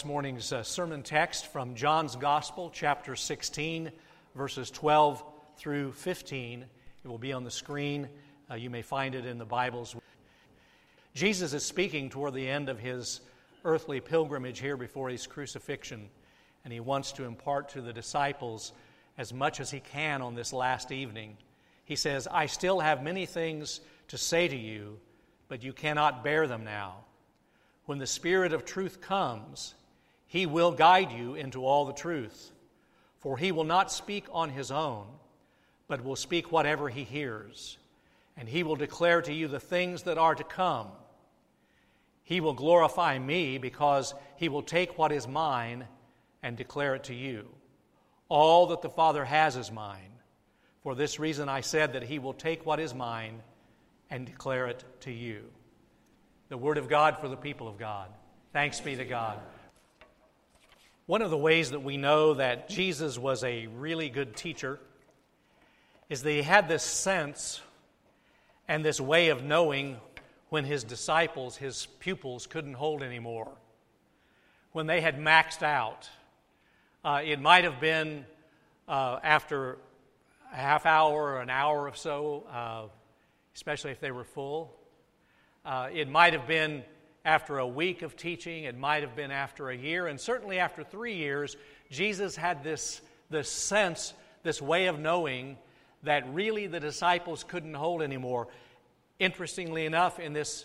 This morning's uh, sermon text from John's Gospel, chapter 16, verses 12 through 15. It will be on the screen. Uh, you may find it in the Bibles. Jesus is speaking toward the end of his earthly pilgrimage here before his crucifixion, and he wants to impart to the disciples as much as he can on this last evening. He says, I still have many things to say to you, but you cannot bear them now. When the Spirit of truth comes, he will guide you into all the truth. For he will not speak on his own, but will speak whatever he hears. And he will declare to you the things that are to come. He will glorify me because he will take what is mine and declare it to you. All that the Father has is mine. For this reason I said that he will take what is mine and declare it to you. The Word of God for the people of God. Thanks be to God. One of the ways that we know that Jesus was a really good teacher is that he had this sense and this way of knowing when his disciples, his pupils, couldn't hold anymore, when they had maxed out. Uh, it might have been uh, after a half hour or an hour or so, uh, especially if they were full. Uh, it might have been after a week of teaching, it might have been after a year, and certainly after three years, Jesus had this, this sense, this way of knowing that really the disciples couldn't hold anymore. Interestingly enough, in this,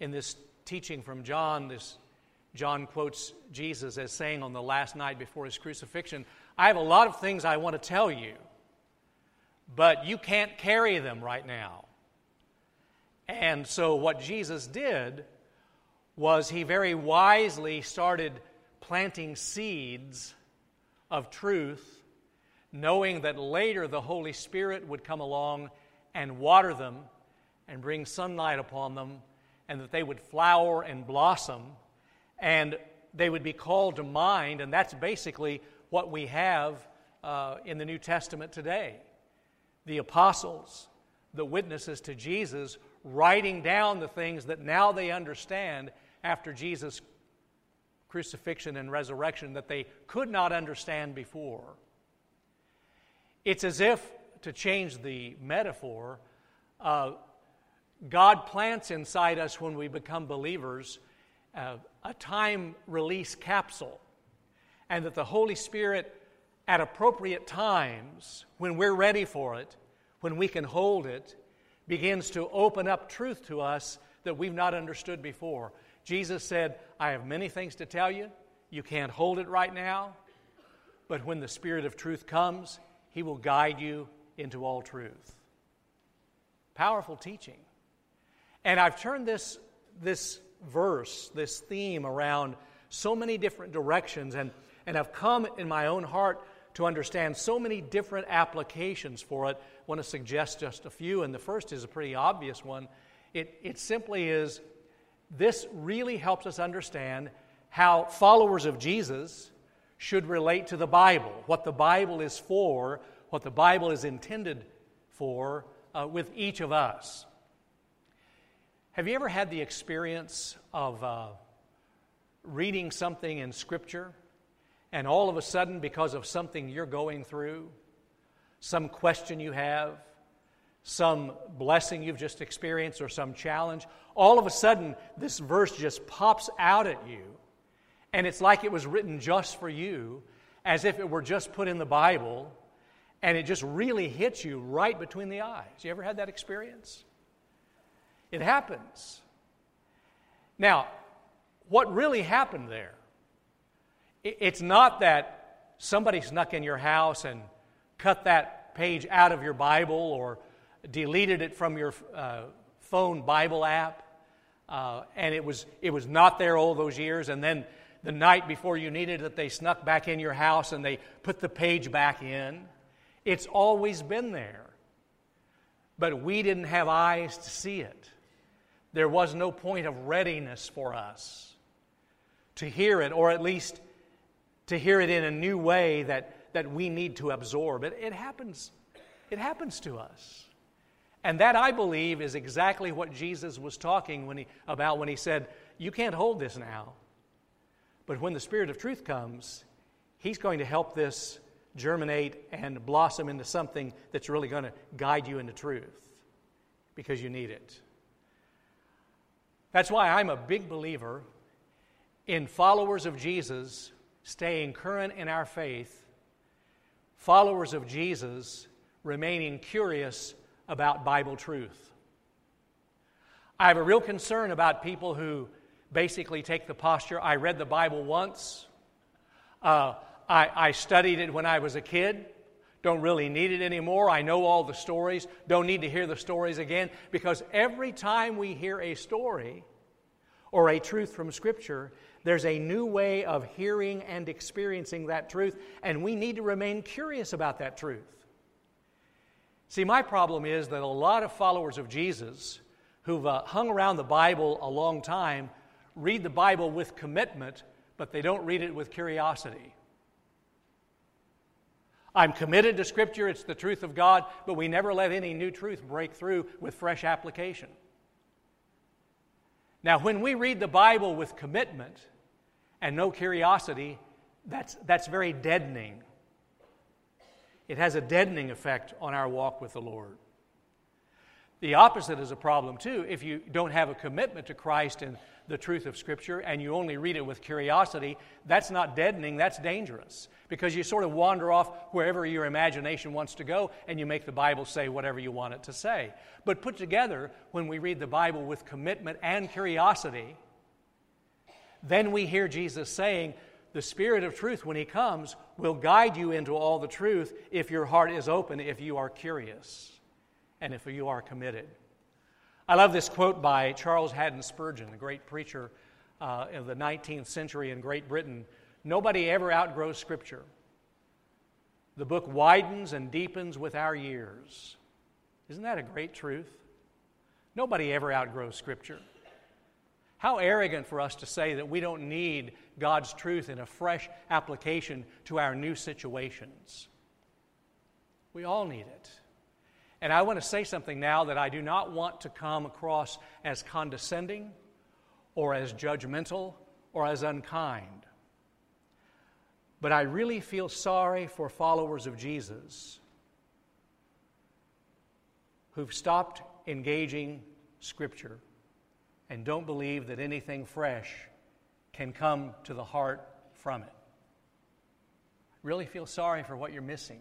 in this teaching from John, this, John quotes Jesus as saying on the last night before his crucifixion, I have a lot of things I want to tell you, but you can't carry them right now. And so, what Jesus did was he very wisely started planting seeds of truth, knowing that later the Holy Spirit would come along and water them and bring sunlight upon them, and that they would flower and blossom, and they would be called to mind. And that's basically what we have uh, in the New Testament today. The apostles, the witnesses to Jesus, writing down the things that now they understand after Jesus' crucifixion and resurrection that they could not understand before. It's as if, to change the metaphor, uh, God plants inside us when we become believers uh, a time release capsule, and that the Holy Spirit, at appropriate times, when we're ready for it, when we can hold it, begins to open up truth to us that we've not understood before. Jesus said, I have many things to tell you. You can't hold it right now. But when the Spirit of truth comes, He will guide you into all truth. Powerful teaching. And I've turned this, this verse, this theme around so many different directions, and, and I've come in my own heart to understand so many different applications for it. I want to suggest just a few, and the first is a pretty obvious one. It, it simply is this really helps us understand how followers of Jesus should relate to the Bible, what the Bible is for, what the Bible is intended for uh, with each of us. Have you ever had the experience of uh, reading something in Scripture and all of a sudden, because of something you're going through, some question you have, some blessing you've just experienced or some challenge, all of a sudden this verse just pops out at you. And it's like it was written just for you, as if it were just put in the Bible, and it just really hits you right between the eyes. You ever had that experience? It happens. Now, what really happened there? It's not that somebody snuck in your house and cut that page out of your Bible or deleted it from your uh, phone Bible app, uh, and it was, it was not there all those years. And then the night before you needed it, they snuck back in your house and they put the page back in. It's always been there. But we didn't have eyes to see it. There was no point of readiness for us to hear it, or at least to hear it in a new way that, that we need to absorb. It, it happens. It happens to us. And that, I believe, is exactly what Jesus was talking when he, about when he said, You can't hold this now. But when the Spirit of truth comes, He's going to help this germinate and blossom into something that's really going to guide you into truth because you need it. That's why I'm a big believer in followers of Jesus staying current in our faith, followers of Jesus remaining curious about Bible truth. I have a real concern about people who basically take the posture I read the Bible once, uh, I, I studied it when I was a kid, don't really need it anymore. I know all the stories, don't need to hear the stories again, because every time we hear a story or a truth from Scripture, there's a new way of hearing and experiencing that truth, and we need to remain curious about that truth. See, my problem is that a lot of followers of Jesus who've uh, hung around the Bible a long time read the Bible with commitment, but they don't read it with curiosity. I'm committed to Scripture, it's the truth of God, but we never let any new truth break through with fresh application. Now, when we read the Bible with commitment and no curiosity, that's, that's very deadening. It has a deadening effect on our walk with the Lord. The opposite is a problem, too. If you don't have a commitment to Christ and the truth of Scripture and you only read it with curiosity, that's not deadening, that's dangerous. Because you sort of wander off wherever your imagination wants to go and you make the Bible say whatever you want it to say. But put together, when we read the Bible with commitment and curiosity, then we hear Jesus saying, the Spirit of truth, when He comes, will guide you into all the truth if your heart is open, if you are curious, and if you are committed. I love this quote by Charles Haddon Spurgeon, the great preacher uh, of the 19th century in Great Britain. Nobody ever outgrows Scripture. The book widens and deepens with our years. Isn't that a great truth? Nobody ever outgrows Scripture. How arrogant for us to say that we don't need God's truth in a fresh application to our new situations. We all need it. And I want to say something now that I do not want to come across as condescending or as judgmental or as unkind. But I really feel sorry for followers of Jesus who've stopped engaging Scripture and don't believe that anything fresh can come to the heart from it. Really feel sorry for what you're missing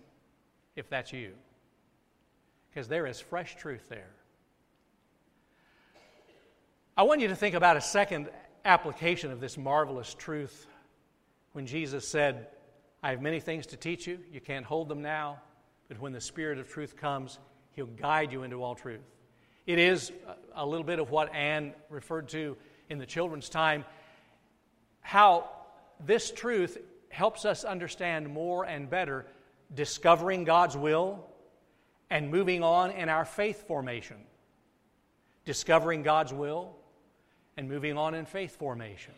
if that's you because there is fresh truth there. I want you to think about a second application of this marvelous truth when Jesus said, I have many things to teach you. You can't hold them now, but when the Spirit of truth comes, He'll guide you into all truth. It is a little bit of what Anne referred to in the children's time how this truth helps us understand more and better discovering God's will and moving on in our faith formation, discovering God's will and moving on in faith formation.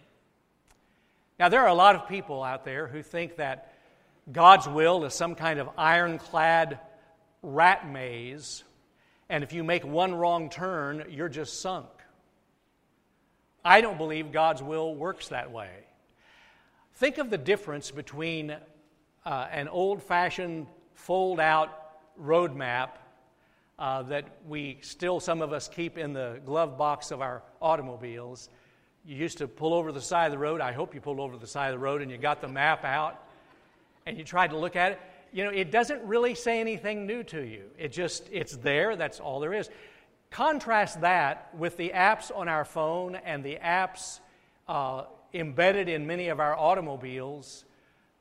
Now, there are a lot of people out there who think that God's will is some kind of ironclad rat maze, and if you make one wrong turn, you're just sunk. I don't believe God's will works that way. Think of the difference between uh, an old fashioned fold out road map uh, that we still, some of us, keep in the glove box of our automobiles. You used to pull over the side of the road. I hope you pulled over the side of the road and you got the map out and you tried to look at it. You know, it doesn't really say anything new to you. It just, it's there. That's all there is. Contrast that with the apps on our phone and the apps uh, embedded in many of our automobiles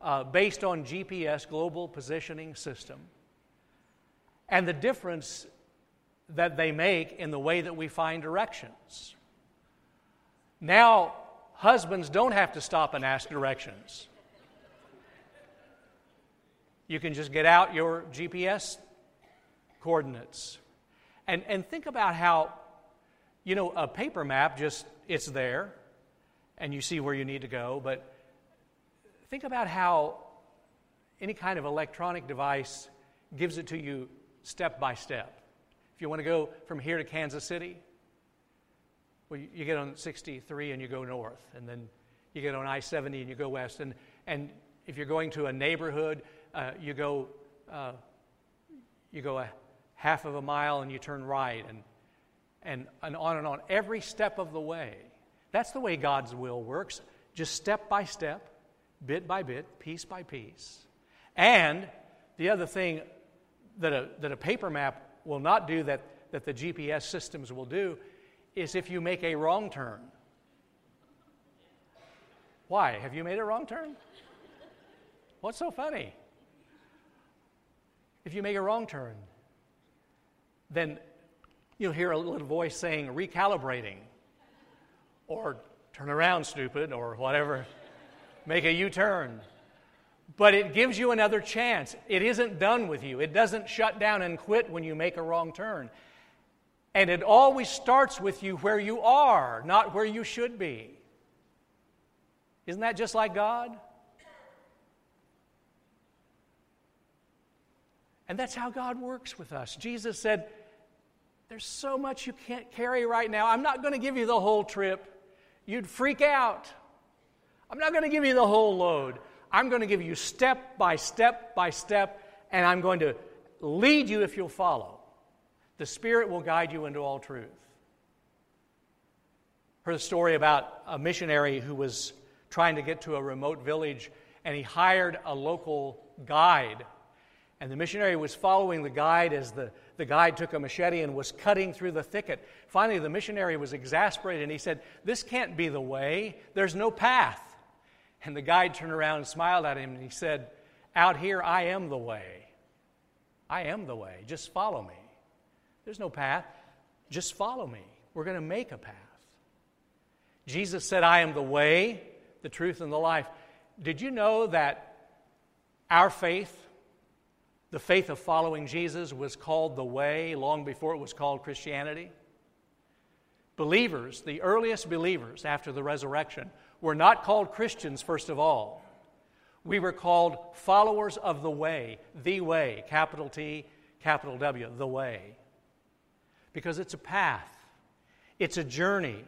uh, based on GPS, Global Positioning System and the difference that they make in the way that we find directions. Now, husbands don't have to stop and ask directions. You can just get out your GPS coordinates. And, and think about how, you know, a paper map just, it's there, and you see where you need to go, but think about how any kind of electronic device gives it to you step by step. If you want to go from here to Kansas City, well, you get on 63 and you go north, and then you get on I 70 and you go west. And, and if you're going to a neighborhood, uh, you, go, uh, you go a half of a mile and you turn right, and, and, and on and on, every step of the way. That's the way God's will works, just step by step, bit by bit, piece by piece. And the other thing that a, that a paper map will not do that, that the GPS systems will do is if you make a wrong turn. Why? Have you made a wrong turn? What's so funny? If you make a wrong turn, then you'll hear a little voice saying, recalibrating, or turn around, stupid, or whatever, make a U turn. But it gives you another chance. It isn't done with you, it doesn't shut down and quit when you make a wrong turn. And it always starts with you where you are, not where you should be. Isn't that just like God? And that's how God works with us. Jesus said, There's so much you can't carry right now. I'm not going to give you the whole trip. You'd freak out. I'm not going to give you the whole load. I'm going to give you step by step by step, and I'm going to lead you if you'll follow. The Spirit will guide you into all truth. Heard a story about a missionary who was trying to get to a remote village, and he hired a local guide. And the missionary was following the guide as the, the guide took a machete and was cutting through the thicket. Finally, the missionary was exasperated and he said, This can't be the way. There's no path. And the guide turned around and smiled at him and he said, Out here, I am the way. I am the way. Just follow me. There's no path. Just follow me. We're going to make a path. Jesus said, I am the way, the truth, and the life. Did you know that our faith, the faith of following Jesus, was called the way long before it was called Christianity? Believers, the earliest believers after the resurrection, were not called Christians, first of all. We were called followers of the way, the way, capital T, capital W, the way. Because it's a path, it's a journey,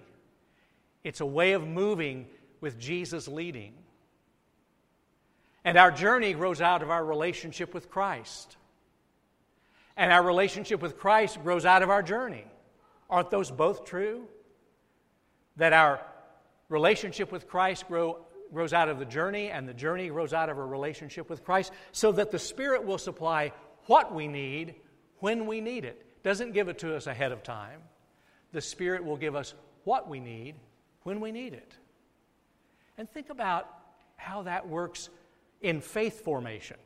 it's a way of moving with Jesus leading. And our journey grows out of our relationship with Christ. And our relationship with Christ grows out of our journey. Aren't those both true? That our relationship with Christ grow, grows out of the journey, and the journey grows out of our relationship with Christ, so that the Spirit will supply what we need when we need it. Doesn't give it to us ahead of time. The Spirit will give us what we need when we need it. And think about how that works in faith formation.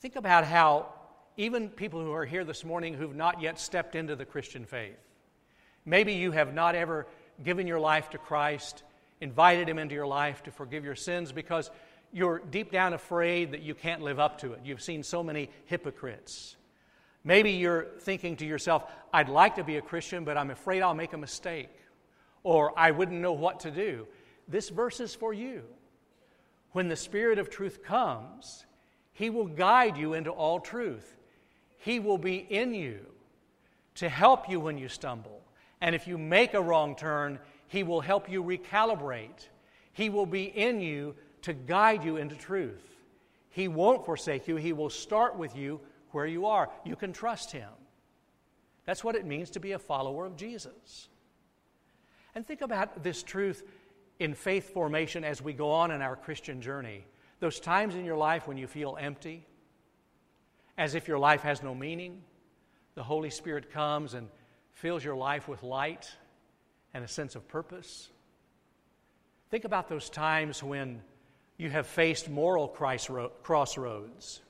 Think about how even people who are here this morning who've not yet stepped into the Christian faith, maybe you have not ever given your life to Christ, invited Him into your life to forgive your sins because you're deep down afraid that you can't live up to it. You've seen so many hypocrites. Maybe you're thinking to yourself, I'd like to be a Christian, but I'm afraid I'll make a mistake, or I wouldn't know what to do this verse is for you. When the Spirit of truth comes, He will guide you into all truth. He will be in you to help you when you stumble. And if you make a wrong turn, He will help you recalibrate. He will be in you to guide you into truth. He won't forsake you, He will start with you where you are. You can trust Him. That's what it means to be a follower of Jesus. And think about this truth in faith formation as we go on in our Christian journey. Those times in your life when you feel empty, as if your life has no meaning, the Holy Spirit comes and fills your life with light and a sense of purpose. Think about those times when you have faced moral crossroads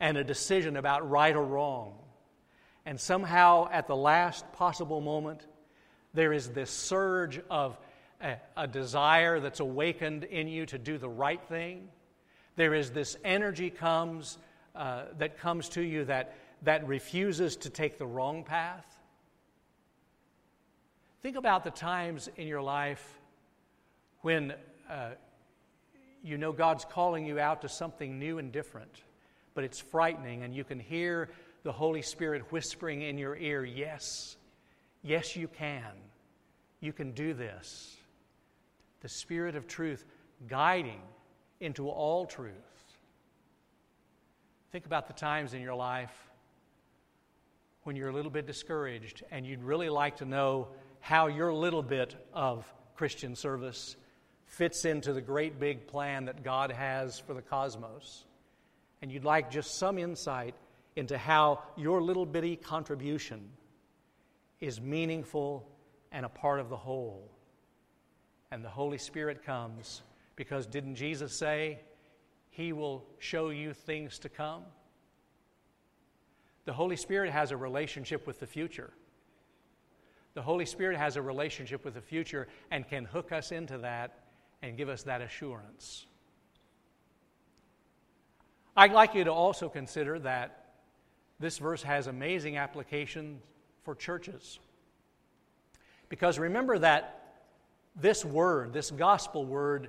and a decision about right or wrong. And somehow, at the last possible moment, there is this surge of a, a desire that's awakened in you to do the right thing. There is this energy comes uh, that comes to you that, that refuses to take the wrong path. Think about the times in your life when uh, you know God's calling you out to something new and different, but it's frightening, and you can hear the Holy Spirit whispering in your ear, Yes, yes, you can. You can do this. The Spirit of truth guiding into all truth. Think about the times in your life when you're a little bit discouraged and you'd really like to know how your little bit of Christian service fits into the great big plan that God has for the cosmos. And you'd like just some insight into how your little bitty contribution is meaningful and a part of the whole. And the Holy Spirit comes because didn't Jesus say, He will show you things to come? The Holy Spirit has a relationship with the future. The Holy Spirit has a relationship with the future and can hook us into that and give us that assurance. I'd like you to also consider that this verse has amazing application for churches. Because remember that this word, this gospel word,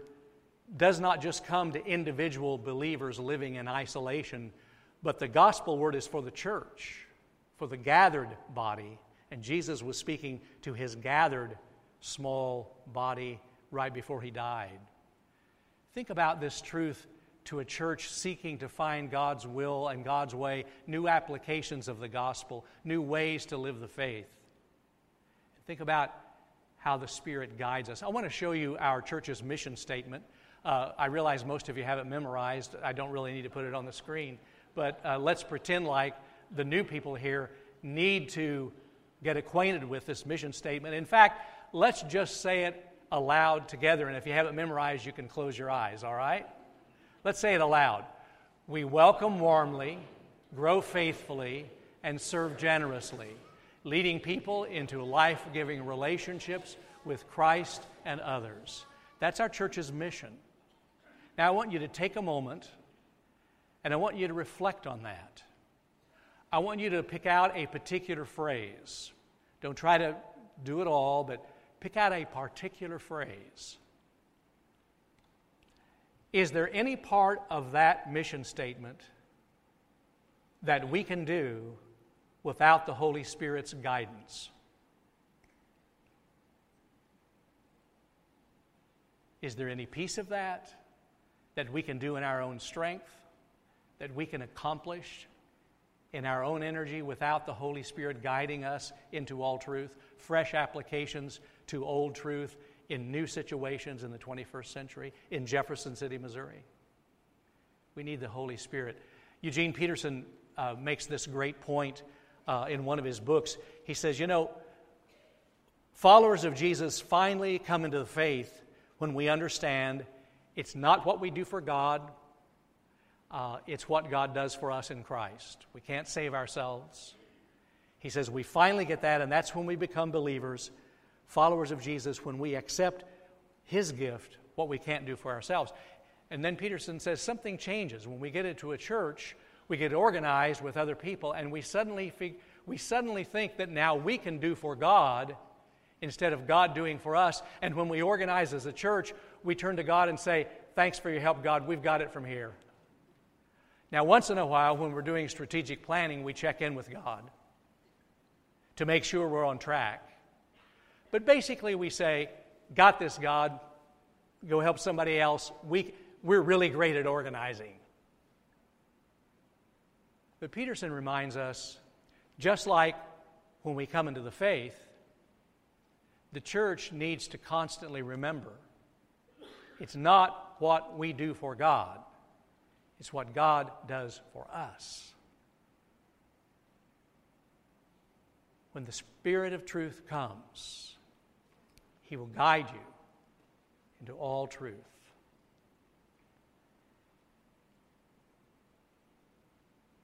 does not just come to individual believers living in isolation, but the gospel word is for the church, for the gathered body. And Jesus was speaking to his gathered small body right before he died. Think about this truth to a church seeking to find God's will and God's way, new applications of the gospel, new ways to live the faith. Think about how the Spirit guides us. I want to show you our church's mission statement. Uh, I realize most of you have it memorized. I don't really need to put it on the screen, but uh, let's pretend like the new people here need to get acquainted with this mission statement. In fact, let's just say it aloud together, and if you have it memorized, you can close your eyes, all right? Let's say it aloud. We welcome warmly, grow faithfully, and serve generously, leading people into life giving relationships with Christ and others. That's our church's mission. Now, I want you to take a moment and I want you to reflect on that. I want you to pick out a particular phrase. Don't try to do it all, but pick out a particular phrase. Is there any part of that mission statement that we can do without the Holy Spirit's guidance? Is there any piece of that that we can do in our own strength, that we can accomplish in our own energy without the Holy Spirit guiding us into all truth? Fresh applications to old truth in new situations in the 21st century in Jefferson City, Missouri. We need the Holy Spirit. Eugene Peterson uh, makes this great point uh, in one of his books. He says, You know, followers of Jesus finally come into the faith when we understand it's not what we do for God, uh, it's what God does for us in Christ. We can't save ourselves. He says, We finally get that, and that's when we become believers followers of Jesus when we accept his gift, what we can't do for ourselves. And then Peterson says something changes. When we get into a church, we get organized with other people, and we suddenly, we suddenly think that now we can do for God instead of God doing for us. And when we organize as a church, we turn to God and say, Thanks for your help, God. We've got it from here. Now, once in a while, when we're doing strategic planning, we check in with God to make sure we're on track. But basically, we say, Got this, God. Go help somebody else. We, we're really great at organizing. But Peterson reminds us just like when we come into the faith, the church needs to constantly remember it's not what we do for God, it's what God does for us. When the Spirit of truth comes, he will guide you into all truth.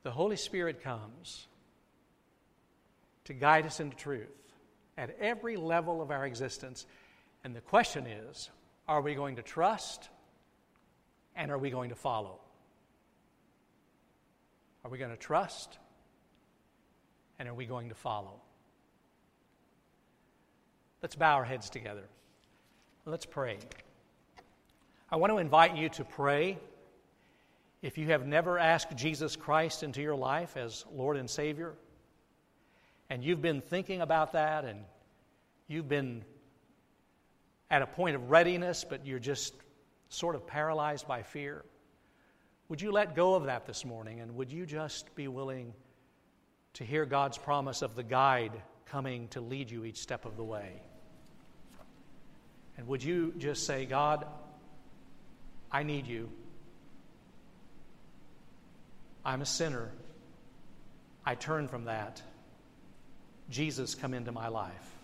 The Holy Spirit comes to guide us into truth at every level of our existence. And the question is are we going to trust and are we going to follow? Are we going to trust and are we going to follow? Let's bow our heads together. Let's pray. I want to invite you to pray. If you have never asked Jesus Christ into your life as Lord and Savior, and you've been thinking about that, and you've been at a point of readiness, but you're just sort of paralyzed by fear? Would you let go of that this morning and would you just be willing to hear God's promise of the guide coming to lead you each step of the way? And would you just say, God, I need you. I'm a sinner. I turn from that. Jesus, come into my life.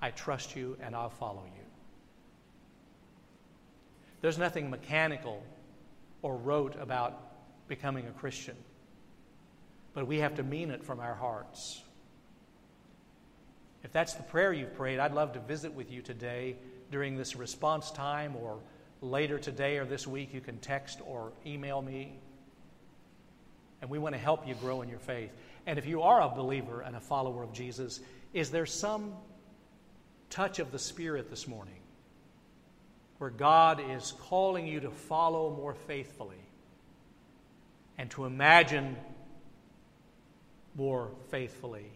I trust you and I'll follow you. There's nothing mechanical or rote about becoming a Christian, but we have to mean it from our hearts. If that's the prayer you've prayed, I'd love to visit with you today during this response time or later today or this week. You can text or email me. And we want to help you grow in your faith. And if you are a believer and a follower of Jesus, is there some touch of the Spirit this morning where God is calling you to follow more faithfully and to imagine more faithfully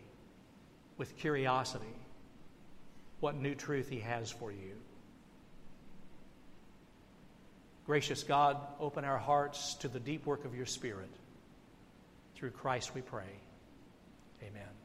with curiosity what new truth He has for you? Gracious God, open our hearts to the deep work of your Spirit. Through Christ we pray. Amen.